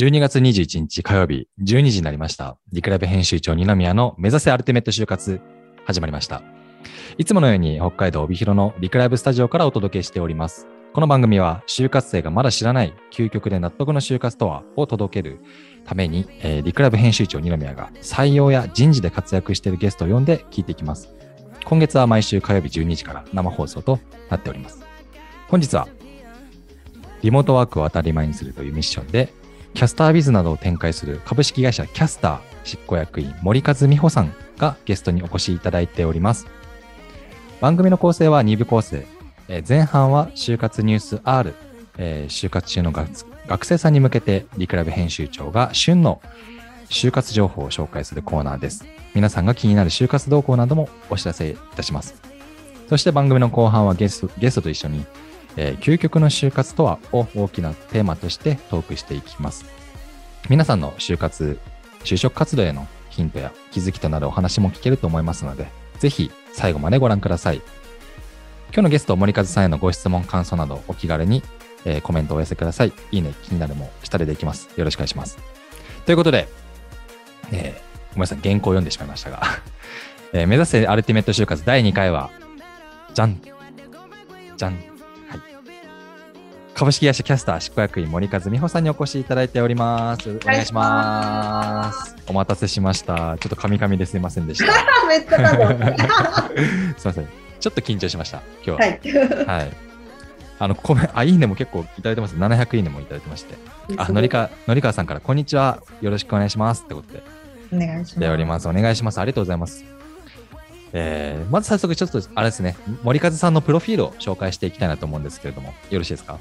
12月21日火曜日12時になりました。リクライブ編集長二宮の目指せアルティメット就活始まりました。いつものように北海道帯広のリクライブスタジオからお届けしております。この番組は就活生がまだ知らない究極で納得の就活とはを届けるために、えーリクライブ編集長二宮が採用や人事で活躍しているゲストを呼んで聞いていきます。今月は毎週火曜日12時から生放送となっております。本日はリモートワークを当たり前にするというミッションでキャスタービズなどを展開する株式会社キャスター執行役員森和美穂さんがゲストにお越しいただいております。番組の構成は2部構成。え前半は就活ニュース R、えー就活中の学学生さんに向けてリクラブ編集長が旬の就活情報を紹介するコーナーです。皆さんが気になる就活動向などもお知らせいたします。そして番組の後半はゲストゲストと一緒に、えー究極の就活とはを大きなテーマとしてトークしていきます。皆さんの就活、就職活動へのヒントや気づきとなるお話も聞けると思いますので、ぜひ最後までご覧ください。今日のゲスト、森和さんへのご質問、感想などお気軽に、えーコメントをお寄せください。いいね、気になるも下でできます。よろしくお願いします。ということで、えーごめんなさい、原稿を読んでしまいましたが、えー目指せアルティメット就活第2回は、じゃん、じゃん、株式会社キャスター執行役員森和美穂さんにお越しいただいております。お願いします。お待たせしました。ちょっとカミカミですいませんでした。めっちゃなんだ。すいません。ちょっと緊張しました。今日は。はい。はい。あの、コメあ、いいねも結構いただいてます。700いいねもいただいてまして。あ、のりか、のりかわさんから、こんにちは。よろしくお願いします。ってことで、お願いします。おります。お願いします。ありがとうございます。えー、まず早速、ちょっと、あれですね、森和さんのプロフィールを紹介していきたいなと思うんですけれども、よろしいですか？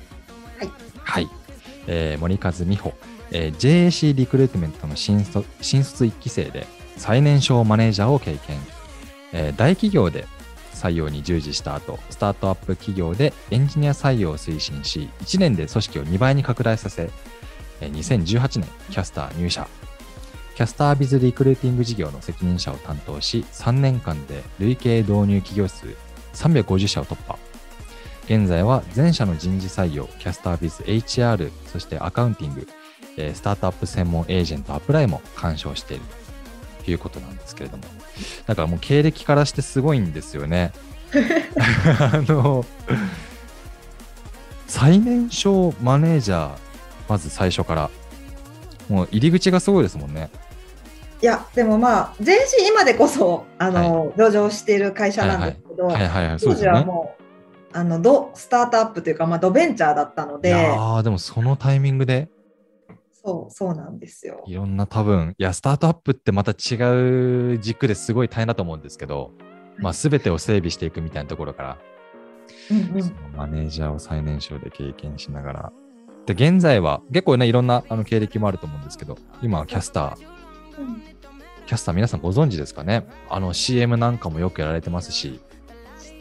はい。えー、森和美穂、えー JAC リクルートメントの新卒新卒1期生で、最年少マネージャーを経験。えー大企業で採用に従事した後、スタートアップ企業でエンジニア採用を推進し、1年で組織を2倍に拡大させ、2018年キャスター入社。キャスタービズリクルーティング事業の責任者を担当し、3年間で累計導入企業数350社を突破。現在は全社の人事採用、キャスタービズ HR、そしてアカウンティング、えースタートアップ専門エージェントアプライも干渉しているということなんですけれども。だからもう経歴からしてすごいんですよね。あの、最年少マネージャー、まず最初から。もう入り口がすごいですもんね。いや、でもまあ、全身今でこそ、あの、上場している会社なんですけど、当時。はもう、あの、ドスタートアップというか、まあ、ドベンチャーだったのいで、やーでもそのタイミングで？そう、そうなんですよ。いろんな多分、いや、スタートアップってまた違う軸ですごい大変だと思うんですけど、まあ、全てを整備していくみたいなところから、うんうん。そのマネージャーを最年少で経験しながら、で、現在は結構ね、いろんなあの経歴もあると思うんですけど、今はキャスター、うん。キャスター皆さんご存知ですかね？あの CM なんかもよくやられてますし、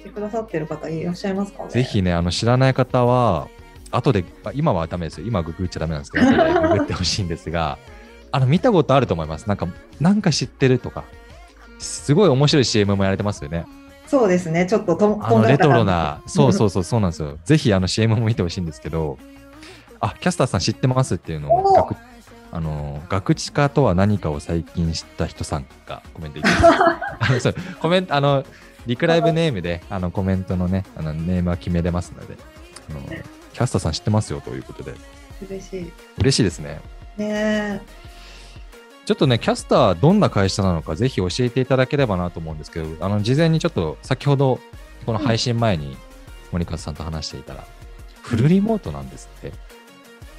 てくださってる方いらっしゃいますかね？ぜひね、あの知らない方は、後で、あ今はダメですよ。今ググっちゃダメなんですけど、後でググってほしいんですが、あの見たことあると思います。なんか、なんか知ってるとか、すごい面白い CM もやられてますよね。そうですね、ちょっととあのレトロな、そうそうそう、そうなんですよ。ぜひあの CM も見てほしいんですけど、あ、キャスターさん知ってますっていうのを、お学あの、学知化とは何かを最近知った人さんがコメントいただきま コメント、あの、リクライブネームで、あの、コメントのね、あの、ネームは決めれますので、あの、キャスターさん知ってますよということで、嬉しい。嬉しいですね。ねちょっとね、キャスターどんな会社なのか、ぜひ教えていただければなと思うんですけど、あの、事前にちょっと、先ほど、この配信前に、森川さんと話していたら、フルリモートなんですって。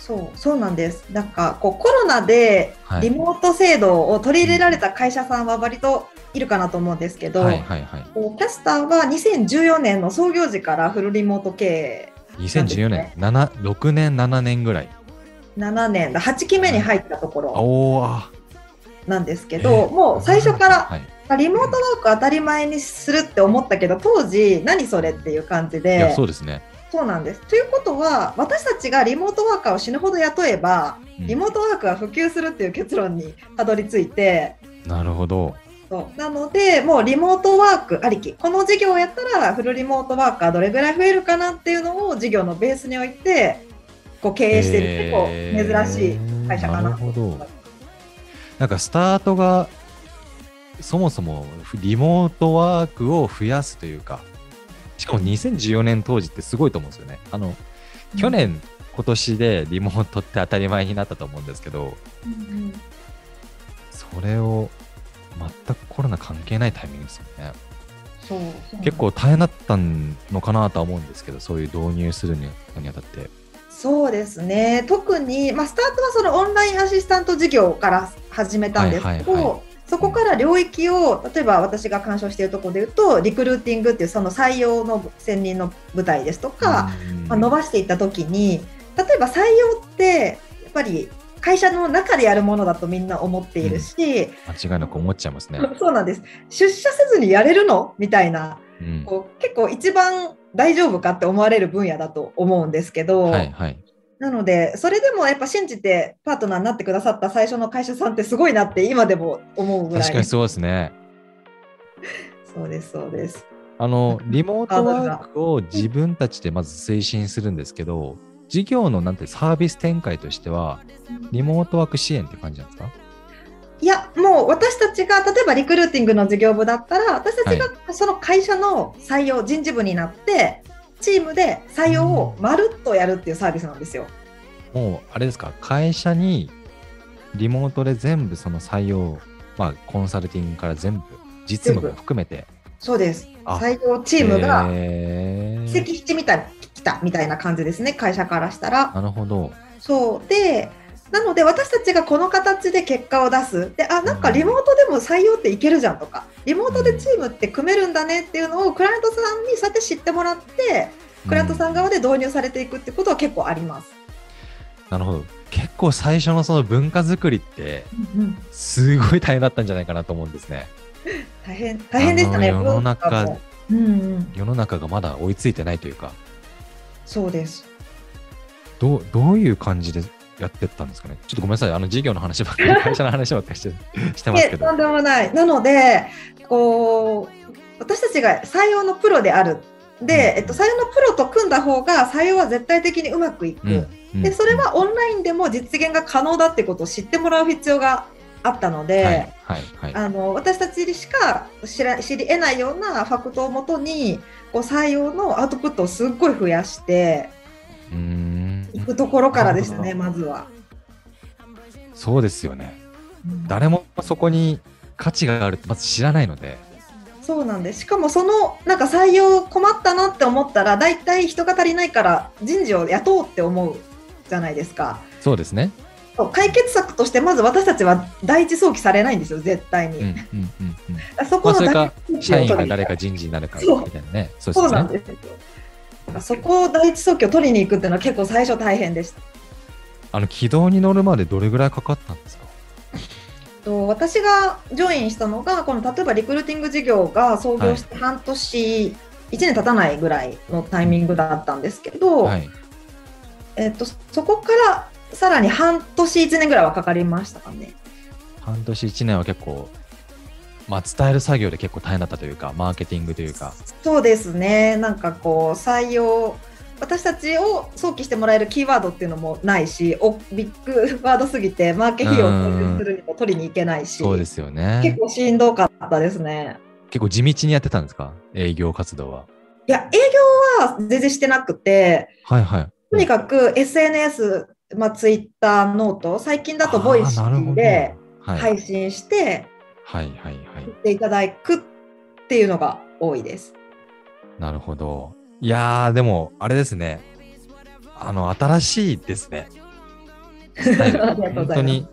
そう、そうなんです。なんかこうコロナではいリモート制度を取り入れられた会社さんは割といるかなと思うんですけど、はいはいはい。キャスターは2014年の創業時からフルリモート経営2014年、7、6年、7年ぐらい。7年だ8期目に入ったところなんですけど、もう最初からはい。リモートワーク当たり前にするって思ったけど当時何それっていう感じいや、でそうですね。そうなんです。ということは私たちがリモートワーカーを死ぬほど雇えばうんリモートワークが普及するっていう結論にたどり着いてなるほど。そうなのでもうリモートワークありきこの事業をやったらフルリモートワーカーどれぐらい増えるかなっていうのを事業のベースに置いてこう経営してる、結構珍しい会社かな。なるほど。なんかスタートがそもそもリモートワークを増やすというか、しかも2014年当時ってすごいと思うんですよね。あの、去年、今年でリモートって当たり前になったと思うんですけど、うんうんそれを全くコロナ関係ないタイミングですよね。結構大変だったのかなとは思うんですけど、そういう導入するにあたって。そうですね特に、まあ、スタートはそのオンラインアシスタント事業から始めたんですけど、はいはいはいそこから領域を例えば私が鑑賞しているところで言うとリクルーティングっていうその採用の専任の舞台ですとか、うん。まあ、伸ばしていった時に例えば採用ってやっぱり会社の中でやるものだとみんな思っているし、間違いなく思っちゃいますね。そうなんです。出社せずにやれるの？みたいなうん。こう結構一番大丈夫かって思われる分野だと思うんですけど、はいはい。なのでそれでもやっぱ信じてパートナーになってくださった最初の会社さんってすごいなって今でも思うぐらい確かにそうですね。そうですそうです。あの、リモートワークを自分たちでまず推進するんですけど、事業のなんてサービス展開としては、リモートワーク支援って感じなんですか？いやもう私たちが例えばリクルーティングの事業部だったら私たちがその会社の採用人事部になってチームで採用をまるっとやるっていうサービスなんですよ。もう、あれですか、会社にリモートで全部その採用、まあ、コンサルティングから全部、実務も含めて、そうですあ採用チームが席引きみたいな来たみたいな感じですね会社からしたら。なるほど。そうでなので私たちがこの形で結果を出すであなんかリモートでも採用っていけるじゃんとかリモートでチームって組めるんだねっていうのをクライアントさんにそうやって知ってもらってクライアントさん側で導入されていくってことは結構あります。なるほど。結構最初のその文化作りって、すごい大変だったんじゃないかなと思うんですね。大変大変でしたね。世の中うんうん、世の中がまだ追いついてないというか、そうです。どうどういう感じでやってったんですかね。ちょっとごめんなさい、あの事業の話ばっかり、会社の話ばっかりしてしてますけど。とんでもない。なのでこう私たちが採用のプロである。で、えっと、採用のプロと組んだ方が採用は絶対的にうまくいく。うんうんでそれはオンラインでも実現が可能だってことを知ってもらう必要があったので、はいはいはい。あの私たちしか知ら知り得ないようなファクトをもとにこう採用のアウトプットをすっごい増やしてうーんいくところからですなね、るまずは。そうですよね。うん誰もそこに価値があるってまず知らないので、そうなんですしかもそのなんか採用困ったなって思ったら大体人が足りないから人事を雇おうって思うじゃないですか。そうですね。解決策としてまず私たちは第一早期されないんですよ絶対に。そこのまあ社員が誰か人事になるかみたいなね。そうそうですね。なんですよ。そこを第一早期を取りに行くっていうのは結構最初大変でした。あの軌道に乗るまでどれぐらいかかったんですか？と私がジョインしたのがこの例えばリクルーティング事業が創業して半年、1年経たないぐらいのタイミングだったんですけど、はい。えっとそこからさらに半年1年ぐらいはかかりましたかね。半年1年は結構、まあ伝える作業で結構大変だったというか、マーケティングというか。そうですねなんかこう採用私たちを想起してもらえるキーワードっていうのもないしおビッグワードすぎてマーケ費用をするにも取りに行けないしそうですよね。結構しんどかったですね。結構地道にやってたんですか？営業活動は。いや営業は全然してなくてはいはい。とにかく SNS、まあ、ツイッター、ノート、最近だとボイシあーなるほどーではい、配信して、はいはいはい。ていただくっていうのが多いです。なるほど。いやー、でも、あれですね。あの、新しいですね。本当に、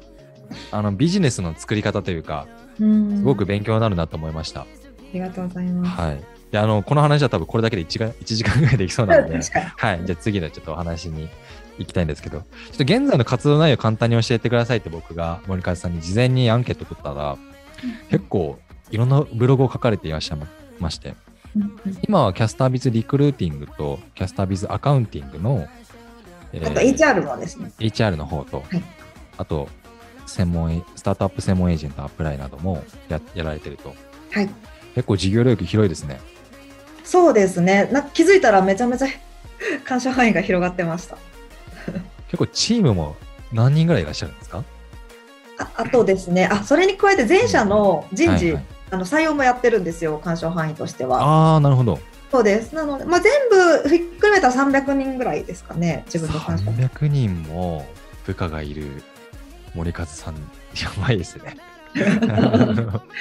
あの、ビジネスの作り方というか、すすごく勉強になるなと思いました。ありがとうございます。はい。で、あの、この話は多分これだけで 1, が1時間ぐらいできそうなので、はい。じゃあ次のちょっとお話に行きたいんですけど、ちょっと現在の活動内容を簡単に教えてくださいって僕が森川さんに事前にアンケート取ったら、結構いろんなブログを書かれていらっしゃいまして、今はキャスタービズリクルーティングとキャスタービズアカウンティングの、えーあと HR もですね。HR の方と、はいあと専門エスタートアップ専門エージェントアプライなどもややられてるとはい。結構事業領域広いですねそうですね。な気づいたらめちゃめちゃ 感謝範囲が広がってました。結構チームも何人ぐらいいらっしゃるんですか？ああとですねあそれに加えて全社の人事、あの採用もやってるんですよ干渉範囲としては。ああ、なるほど。そうですなので、まあ、全部ひっくるめたら300人ぐらいですかね自分の干渉300人も部下がいる森和さん、やばいですね。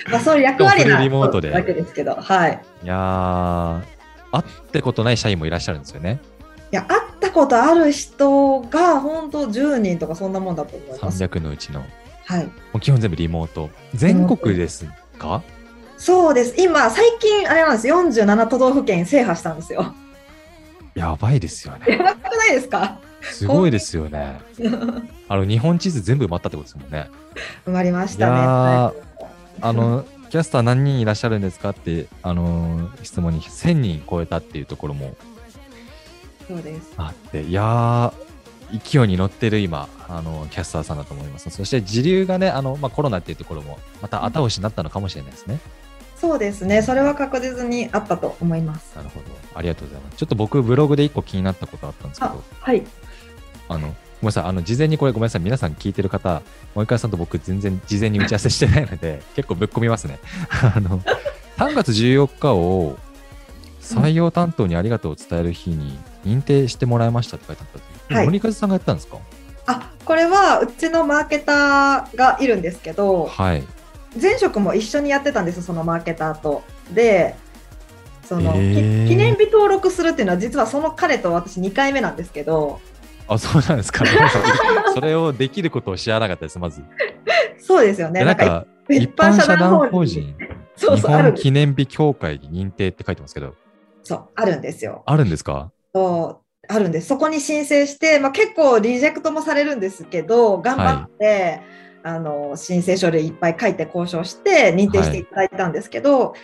まあ、そういう役割なリモートでだけですけどはいいやー、会ってことない社員もいらっしゃるんですよね。いや会ったことある人が本当10人とかそんなもんだと思います。300のうちの。もはい、う基本全部リモート。全国ですか？そうです今最近あれなんです47都道府県制覇したんですよ。やばいですよね。やばくないですか？すごいですよね。あの、日本地図全部埋まったってことですもんね。埋まりましたね。ーあの、キャスター何人いらっしゃるんですかって、あのー質問に1000人超えたっていうところもそうです。あって、いやー、勢いに乗ってる今、あのキャスターさんだと思います。そして時流がね、あのまあ、コロナっていうところも、また後押しになったのかもしれないですね。そうですね。それは確実にあったと思います。なるほど。ありがとうございます。ちょっと僕、ブログで1個気になったことあったんですけあど、、はい。あの、ごめんなさい、あの、事前にこれごめんなさい、皆さん聞いてる方、森川さんと僕、全然事前に打ち合わせしてないので、結構ぶっ込みますね。あの、3月14日を採用担当にありがとうを伝える日に認定してもらいましたって書いてあったんですけどはい森川さんがやったんですか？あ、これはうちのマーケターがいるんですけど、はい。前職も一緒にやってたんですそのマーケターと。で、その、へーき記念日登録するっていうのは実はその彼と私2回目なんですけど、あ、そうなんですか。それをできることを知らなかったです、まず。そうですよね。でなんか、一一般社団団法法人人、そう日そうあるんです本記念日協会に認定って書いてますけど、そうあるんですよ。あるんですか？そうあるんです。そこに申請して、まあ、結構リジェクトもされるんですけど、頑張って、あの申請書類いっぱい書いて交渉して認定していただいたんですけど、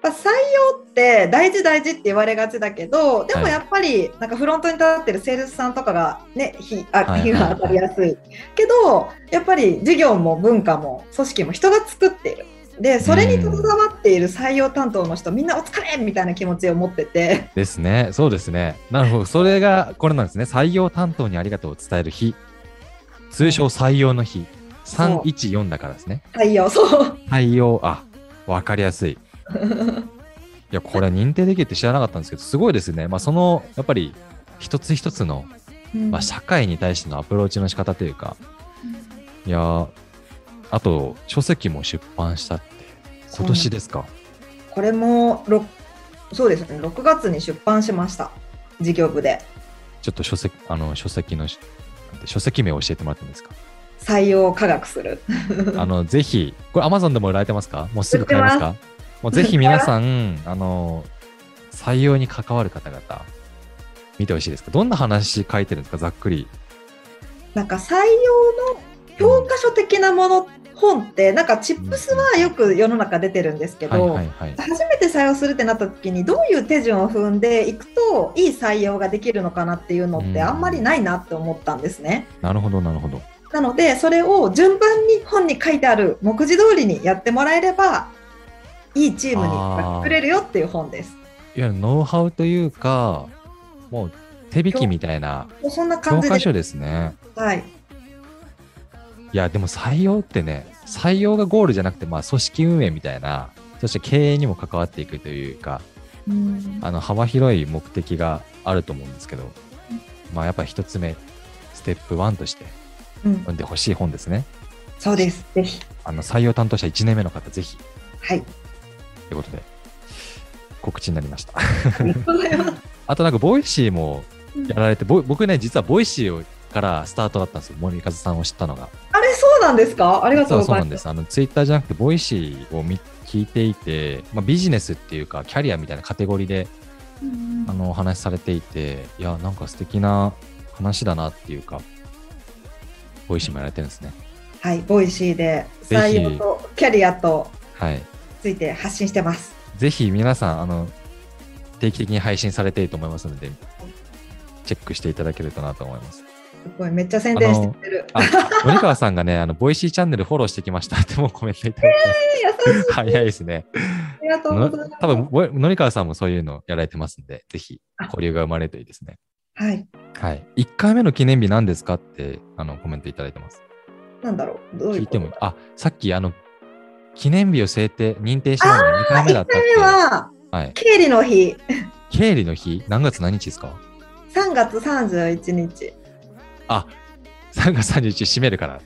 まあ採用って大事大事って言われがちだけど、でもはいやっぱりなんかフロントに立ってるセールスさんとかがね、火あはい火が当たりやすい。けど、やっぱり事業も文化も組織も人が作っている。で、それに携わっている採用担当の人、みんなお疲れみたいな気持ちを持ってて。ですね。そうですね。なるほど。それが、これなんですね。採用担当にありがとうを伝える日。通称採用の日。そう314だからですね。採用、そう。採用、あ、わかりやすい。いや、これ認定できるって知らなかったんですけど、すごいですね。まあ、その、やっぱり、一つ一つの、まあ、社会に対してのアプローチの仕方というか、いやー、あと、書籍も出版したって、今年ですか？これもろそうですね6月に出版しました事業部でちょっと書籍、あの、書籍のし、書籍名を教えてもらってもいいですか？採用を科学する。あの、ぜひ、これ Amazon でも売られてますか？もうすぐ買えますか？もうぜひ皆さん、あの、採用に関わる方々、見てほしいですか？どんな話書いてるんですか？ざっくり。なんか採用の教科書的なもの本ってなんかチップスはよく世の中出てるんですけど。初めて採用するってなった時にどういう手順を踏んでいくといい採用ができるのかなっていうのってあんまりないなって思ったんですね。なるほど、なるほど。なのでそれを順番に本に書いてある目次通りにやってもらえればいいチームに作れるよっていう本です。いわゆるノウハウというか、もう手引きみたいなそんな教感じで、科書ですね。はい、いや、でも採用ってね、採用がゴールじゃなくて、まあ組織運営みたいな、そして経営にも関わっていくというか、うん。あの幅広い目的があると思うんですけど、まあやっぱり一つ目、ステップ1としてうん読んでほしい本ですね。そうです。ぜひ。あの採用担当者1年目の方、ぜひ、はい。ということで、告知になりました。ありがとうございます。あとなんか、 Voicy もやられて、ぼ僕ね、実は Voicy からスタートだったんですよ、森和さんを知ったのが。あれ、そうなんですか？ありが実とうござます。はそうないんです。あの、ツイッターじゃなくて、 Voicy を見聞いていて、まあ、ビジネスっていうか、キャリアみたいなカテゴリーで、うんあの、お話しされていて、いや、なんか素敵な話だなっていうか、 Voicy もやられてるんですね。はい、 Voicy で採用とキャリアとはい。ついて発信してます。ぜひ皆さん、あの、定期的に配信されていると思いますので、チェックしていただけるとなと思います。すごい、めっちゃ宣伝してる。あ、森川さんがね、あの、 Voicy チャンネルフォローしてきましたってもうコメントいただいて優しい。早いですね。ありがとうございます。多分、ぼ森川さんもそういうのやられてますんで、ぜひ交流が生まれるといいですね。はい。はい。1回目の記念日何ですかってあのコメントいただいてます。なんだろう？どういう聞いてもあ、さっきあの、記念日を制定、認定したのが2回目だ1ったっ回目は、て。はい。経理の日、経理の日、何月何日ですか？3月31日。あ、3月31日閉めるから。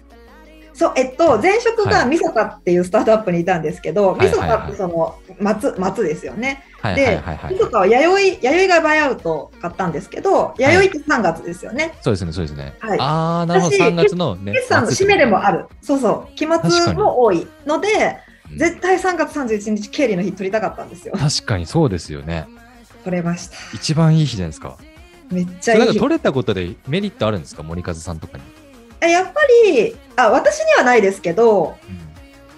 そう、えっと、前職はいがみそかっていうスタートアップにいたんですけど、はいみそかってその、松、松ですよね。はいではいはいはいみ。そかは弥生、弥生がバイアウト買ったんですけど、弥生って3月ですよね。そうですね、そうですね。はいああ、なるほど、私3月のね。決算の締めでもある。そうそう。期末も多いので、うん絶対3月31日経理の日取りたかったんですよ。確かにそうですよね。取れました。一番いい日じゃないですか。めっちゃいい取れたことでメリットあるんですか？森和さんとかに。えやっぱりあ、私にはないですけど、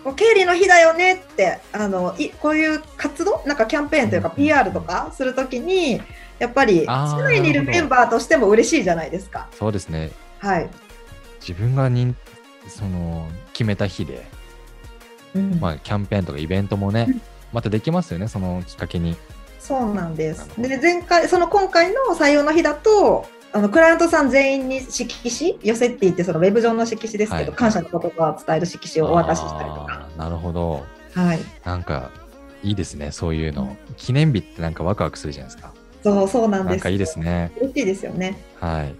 こう経理の日だよねってあのいこういう活動なんかキャンペーンというかうん PR とかするときにやっぱり社内にいるメンバーとしても嬉しいじゃないですか。そうですね。はい。自分がにんその決めた日で、うんまあ、キャンペーンとかイベントもねうん、またできますよね、そのきっかけに。そうなんですで前回その今回の採用の日だとあのクライアントさん全員に色紙寄せって言ってそのウェブ上の色紙ですけど、はい感謝の言葉を伝える色紙をお渡ししたりとか。なるほど。はい。なんか、いいですね、そういうの。記念日ってなんかワクワクするじゃないですか。そうそうなんです。なんかいいですね。嬉しいですよね。はい。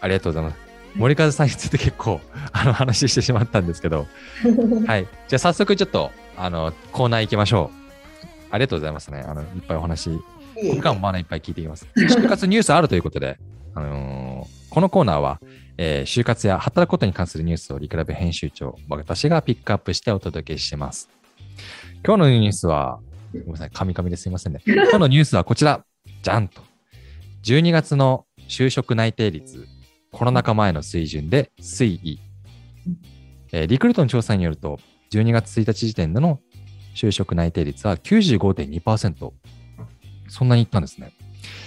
ありがとうございます。森和さんについて結構 あの話してしまったんですけど、はい。じゃあ早速ちょっとあのコーナー行きましょう。ありがとうございますね。あのいっぱいお話、僕らもまだいっぱい聞いていきます。就活ニュースあるということで、あのーこのコーナーは、えー就活や働くことに関するニュースをリクラブ編集長、私がピックアップしてお届けします。今日のニュースは、ごめんなさい、カミカミですいませんね。今日のニュースはこちら、じゃんと。12月の就職内定率、コロナ禍前の水準で推移。えーリクルートの調査によると、12月1日時点での就職内定率は95.2%。そんなにいったんですね。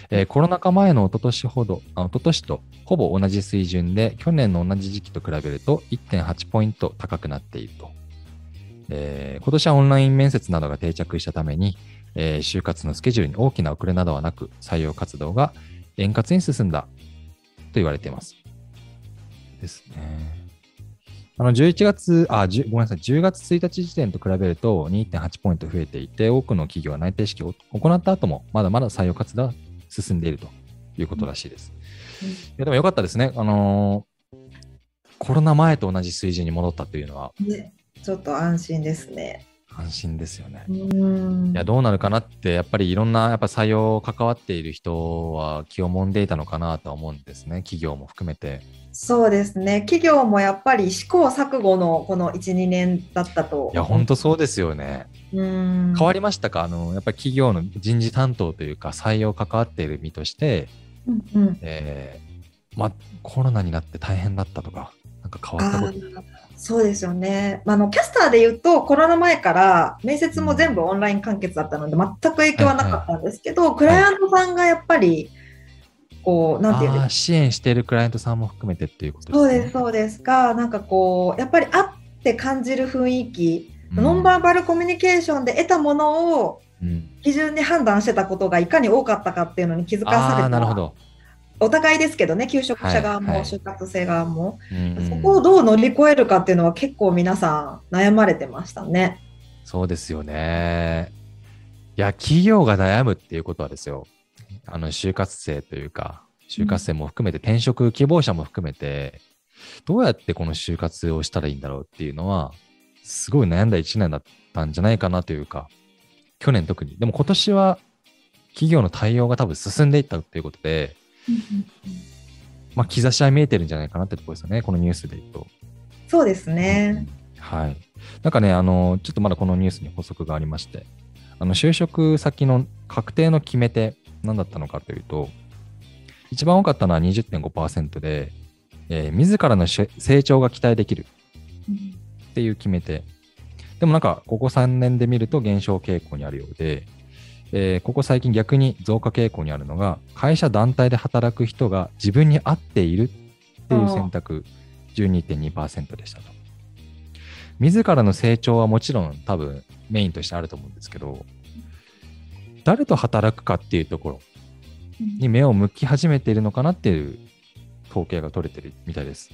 えーコロナ禍前の一昨年ほど、あ一昨年とほぼ同じ水準で、去年の同じ時期と比べると1.8ポイント高くなっていると。えー今年はオンライン面接などが定着したために、えー就活のスケジュールに大きな遅れなどはなく、採用活動が円滑に進んだと言われています。ですね。あの11月あ10、ごめんなさい、10月1日時点と比べると2.8ポイント増えていて、多くの企業は内定式を行った後も、まだまだ採用活動は進んでいるということらしいです。うんいやでもよかったですね。あのーコロナ前と同じ水準に戻ったというのはね、ちょっと安心ですね。安心ですよね。うんいや、どうなるかなって、やっぱりいろんなやっぱ採用関わっている人は気をもんでいたのかなとは思うんですね。企業も含めて。そうですね。企業もやっぱり試行錯誤のこの1、2年だったと。いや、本当そうですよね。うん。変わりましたか？あの、やっぱり企業の人事担当というか、採用関わっている身として、うんうん。えーまあ、コロナになって大変だったとか、なんか変わったあこと。ーそうですよね、まあ、あのキャスターで言うとコロナ前から面接も全部オンライン完結だったので全く影響はなかったんですけど、クライアントさんがやっぱりこうなんていうんですか？支援しているクライアントさんも含めてっていうことですね。そうですそうです。がなんかこうやっぱり会って感じる雰囲気、うん。ノンバーバルコミュニケーションで得たものをうん。基準に判断してたことがいかに多かったかっていうのに気づかされたなるほど。お互いですけどね求職者側も、就活生側も、そこをどう乗り越えるかっていうのは結構皆さん悩まれてましたね。そうですよね。いや、企業が悩むっていうことはですよ、あの、就活生というか、就活生も含めて、転職希望者も含めて、どうやってこの就活をしたらいいんだろうっていうのは、すごい悩んだ一年だったんじゃないかなというか、去年特に。でも今年は、企業の対応が多分進んでいったということで、まあ、兆しは見えてるんじゃないかなってところですよね、このニュースで言うと。そうですね。はい。なんかね、あの、ちょっとまだこのニュースに補足がありまして、あの、就職先の確定の決め手、何だったのかというと、一番多かったのは20.5%で、えー自らのし成長が期待できるっていう決め手。でもなんか、ここ3年で見ると減少傾向にあるようで、えーここ最近逆に増加傾向にあるのが、会社団体で働く人が自分に合っているっていう選択、12.2%でしたと。自らの成長はもちろん多分メインとしてあると思うんですけど、誰と働くかっていうところに目を向き始めているのかなっていう統計が取れてるみたいです。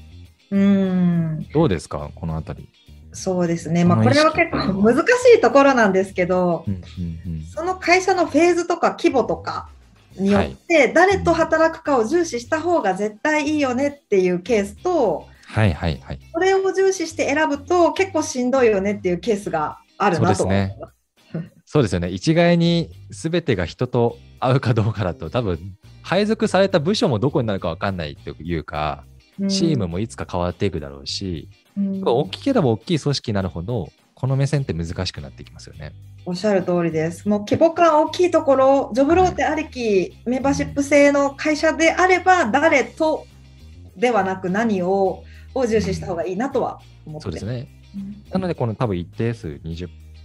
うんどうですか、このあたり。そうですね、まあ、これは結構難しいところなんですけど、その会社のフェーズとか規模とかによって、誰と働くかを重視した方が絶対いいよねっていうケースと、はいはいはい。それを重視して選ぶと結構しんどいよねっていうケースがあるなとそうですね。そうですよね。一概に全てが人と会うかどうかだと、多分配属された部署もどこになるか分かんないというか、チームもいつか変わっていくだろうし、うん大きければ大きい組織になるほど、この目線って難しくなってきますよね。おっしゃる通りです。もう規模感大きいところ、ジョブローテありき、メンバーシップ制の会社であれば、誰とではなく何をを重視した方がいいなとは思ってそうですね。うんなので、この多分一定数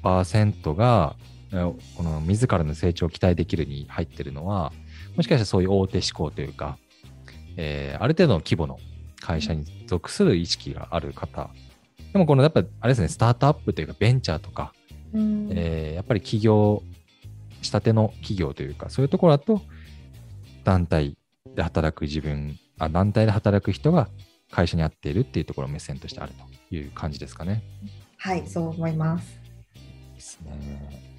20%が、えこの自らの成長を期待できるに入ってるのは、もしかしたらそういう大手志向というか、えーある程度の規模の会社に属する意識がある方。でもこのやっぱあれですね、スタートアップというかベンチャーとか、うんえーやっぱり企業、したての企業というか、そういうところだと、団体で働く自分、あ団体で働く人が会社に合っているっていうところを目線としてあるという感じですかね。はい、そう思います。ですね。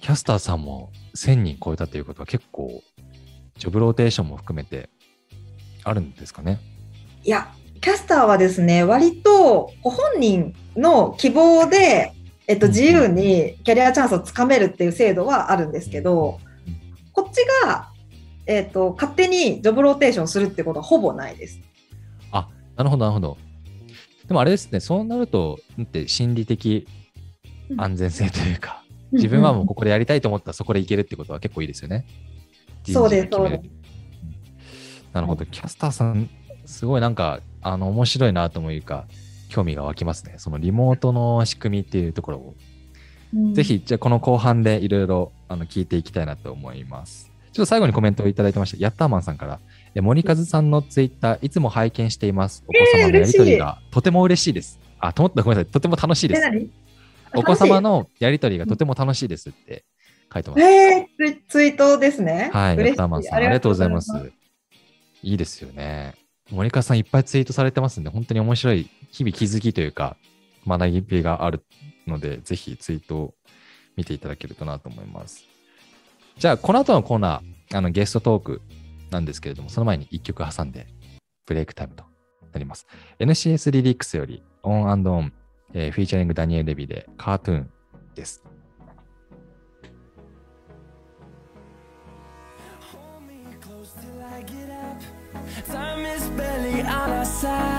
キャスターさんも1000人超えたということは結構、ジョブローテーションも含めてあるんですかね？いや、キャスターはですね、割とご本人の希望で、えっと、自由にキャリアチャンスをつかめるっていう制度はあるんですけど、こっちが、えっと、勝手にジョブローテーションするってことはほぼないです。あ、なるほど、なるほど。でもあれですね、そうなると、だって心理的安全性というか、自分はもうここでやりたいと思ったらそこでいけるってことは結構いいですよね。そうですそううんなるほど。キャスターさん、すごいなんか、あの、面白いなというか、興味が湧きますね。そのリモートの仕組みっていうところを、うんぜひ、じゃあこの後半でいろいろあの聞いていきたいなと思います。ちょっと最後にコメントをいただいてました。ヤッターマンさんから、え森和さんのツイッター、いつも拝見しています。お子様のやりとりがとても嬉しいです。あ、と思った、ごめんなさい。とても楽しいです。お子様のやりとりがとても楽しいですって書いてます。えー、ツイートですね。はい、ヤッターマンさん、ありがとうございます。いいですよね。森川さんいっぱいツイートされてますんで、本当に面白い、日々気づきというか、学びがあるので、ぜひツイートを見ていただけるとなと思います。じゃあ、この後のコーナー、あのゲストトークなんですけれども、その前に1曲挟んで、ブレイクタイムとなります。NCS リリックスより、オンオン、えーフィーチャリングダニエル・レビで、カートゥーンです。inside